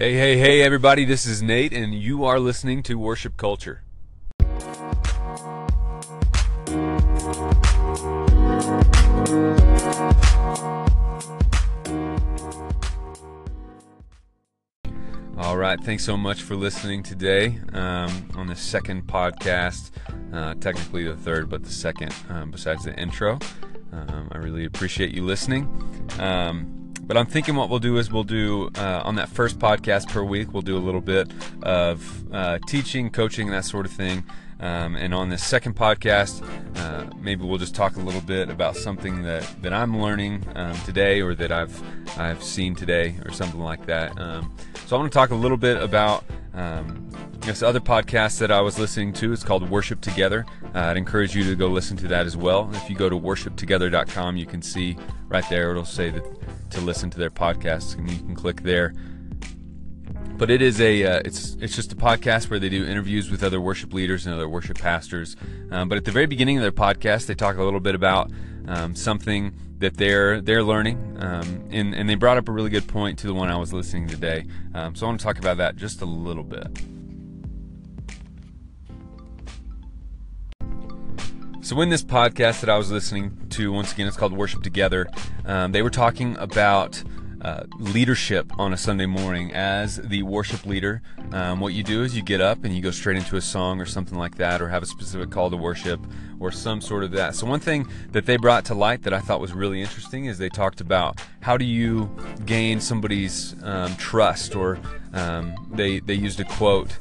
Hey, hey, hey, everybody, this is Nate, and you are listening to Worship Culture. All right, thanks so much for listening today um, on the second podcast. Uh, technically the third, but the second, um, besides the intro. Um, I really appreciate you listening. But I'm thinking what we'll do is we'll do uh, on that first podcast per week, we'll do a little bit of uh, teaching, coaching, that sort of thing. Um, and on this second podcast, uh, maybe we'll just talk a little bit about something that, that I'm learning um, today or that I've I've seen today or something like that. Um, so I want to talk a little bit about um, this other podcast that I was listening to. It's called Worship Together. Uh, I'd encourage you to go listen to that as well. If you go to worshiptogether.com, you can see right there it'll say that to listen to their podcasts, and you can click there but it is a uh, it's it's just a podcast where they do interviews with other worship leaders and other worship pastors. Um, but at the very beginning of their podcast, they talk a little bit about um, something that they're they're learning, um, and and they brought up a really good point to the one I was listening today. Um, so I want to talk about that just a little bit. So, in this podcast that I was listening to, once again, it's called Worship Together, um, they were talking about uh, leadership on a Sunday morning as the worship leader. Um, what you do is you get up and you go straight into a song or something like that, or have a specific call to worship or some sort of that. So, one thing that they brought to light that I thought was really interesting is they talked about how do you gain somebody's um, trust, or um, they, they used a quote.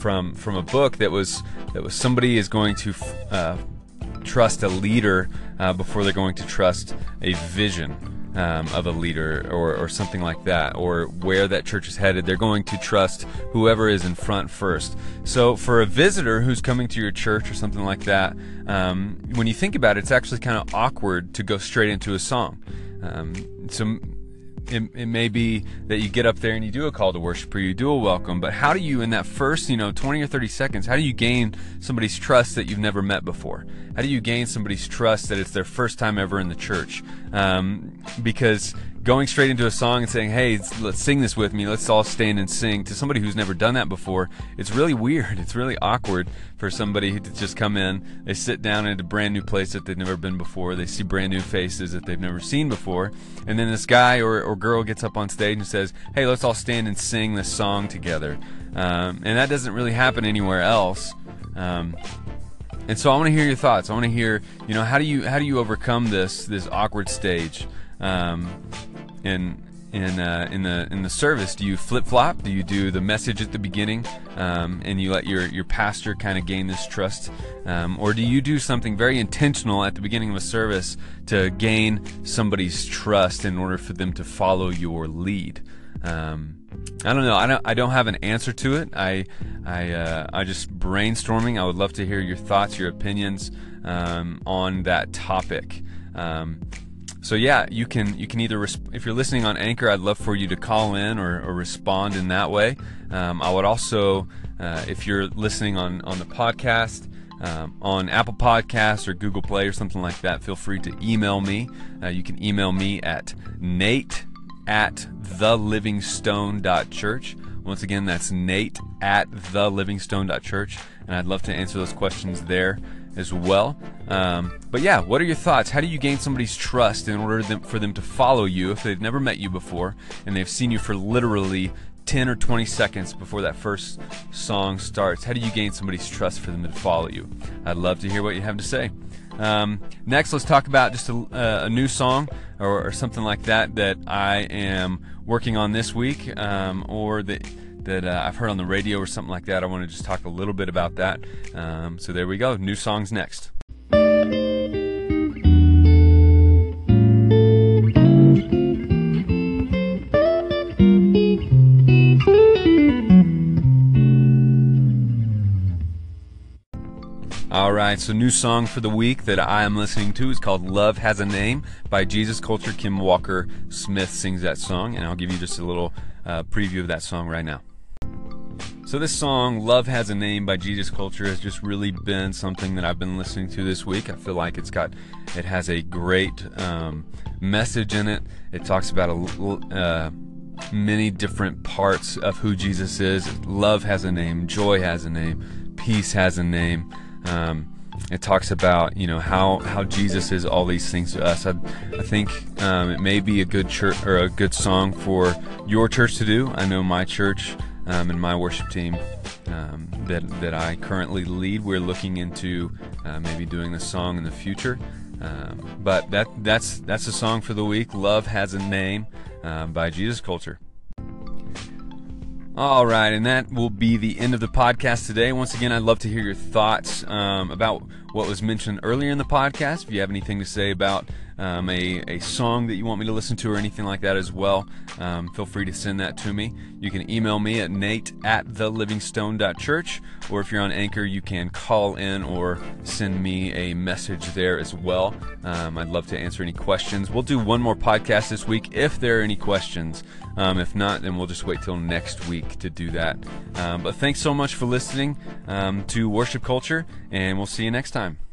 From, from a book that was that was somebody is going to uh, trust a leader uh, before they're going to trust a vision um, of a leader or, or something like that, or where that church is headed. They're going to trust whoever is in front first. So, for a visitor who's coming to your church or something like that, um, when you think about it, it's actually kind of awkward to go straight into a song. Um, so, it, it may be that you get up there and you do a call to worship or you do a welcome, but how do you, in that first, you know, 20 or 30 seconds, how do you gain somebody's trust that you've never met before? How do you gain somebody's trust that it's their first time ever in the church? Um, because going straight into a song and saying, "Hey, let's sing this with me. Let's all stand and sing." To somebody who's never done that before, it's really weird. It's really awkward for somebody to just come in. They sit down at a brand new place that they've never been before. They see brand new faces that they've never seen before, and then this guy or, or girl gets up on stage and says, "Hey, let's all stand and sing this song together." Um, and that doesn't really happen anywhere else. Um, and so I want to hear your thoughts. I want to hear, you know, how do you how do you overcome this this awkward stage? Um, in in uh, in the in the service? Do you flip flop? Do you do the message at the beginning, um, and you let your your pastor kind of gain this trust, um, or do you do something very intentional at the beginning of a service to gain somebody's trust in order for them to follow your lead? Um, I don't know. I don't. I don't have an answer to it. I I uh, I just brainstorming. I would love to hear your thoughts, your opinions um, on that topic. Um, so yeah, you can you can either if you're listening on Anchor, I'd love for you to call in or, or respond in that way. Um, I would also, uh, if you're listening on on the podcast. Um, on Apple Podcasts or Google Play or something like that, feel free to email me. Uh, you can email me at nate at thelivingstone.church. Once again, that's nate at thelivingstone.church. And I'd love to answer those questions there as well. Um, but yeah, what are your thoughts? How do you gain somebody's trust in order for them to follow you if they've never met you before and they've seen you for literally 10 or 20 seconds before that first song starts? How do you gain somebody's trust for them to follow you? I'd love to hear what you have to say. Um, next, let's talk about just a, uh, a new song or, or, something like that that I am working on this week um, or that that uh, I've heard on the radio or something like that. I want to just talk a little bit about that. Um, so there we go. New songs next. All right, so new song for the week that I am listening to is called Love Has a Name by Jesus Culture. Kim Walker Smith sings that song, and I'll give you just a little uh, preview of that song right now. So this song, Love Has a Name by Jesus Culture, has just really been something that I've been listening to this week. I feel like it's got, it has a great um, message in it. It talks about a, uh, many different parts of who Jesus is. Love has a name, joy has a name, peace has a name. Um, it talks about you know how how Jesus is all these things to us. I, I think um, it may be a good church or a good song for your church to do. I know my church um, and my worship team um, that that I currently lead. We're looking into uh, maybe doing this song in the future. Um, but that that's that's a song for the week. Love has a name uh, by Jesus Culture. All right, and that will be the end of the podcast today. Once again, I'd love to hear your thoughts um, about what was mentioned earlier in the podcast. If you have anything to say about um, a, a song that you want me to listen to or anything like that as well, um, feel free to send that to me. You can email me at nate at thelivingstone.church, or if you're on Anchor, you can call in or send me a message there as well. Um, I'd love to answer any questions. We'll do one more podcast this week if there are any questions. Um, if not, then we'll just wait till next week to do that. Um, but thanks so much for listening um, to Worship Culture, and we'll see you next time.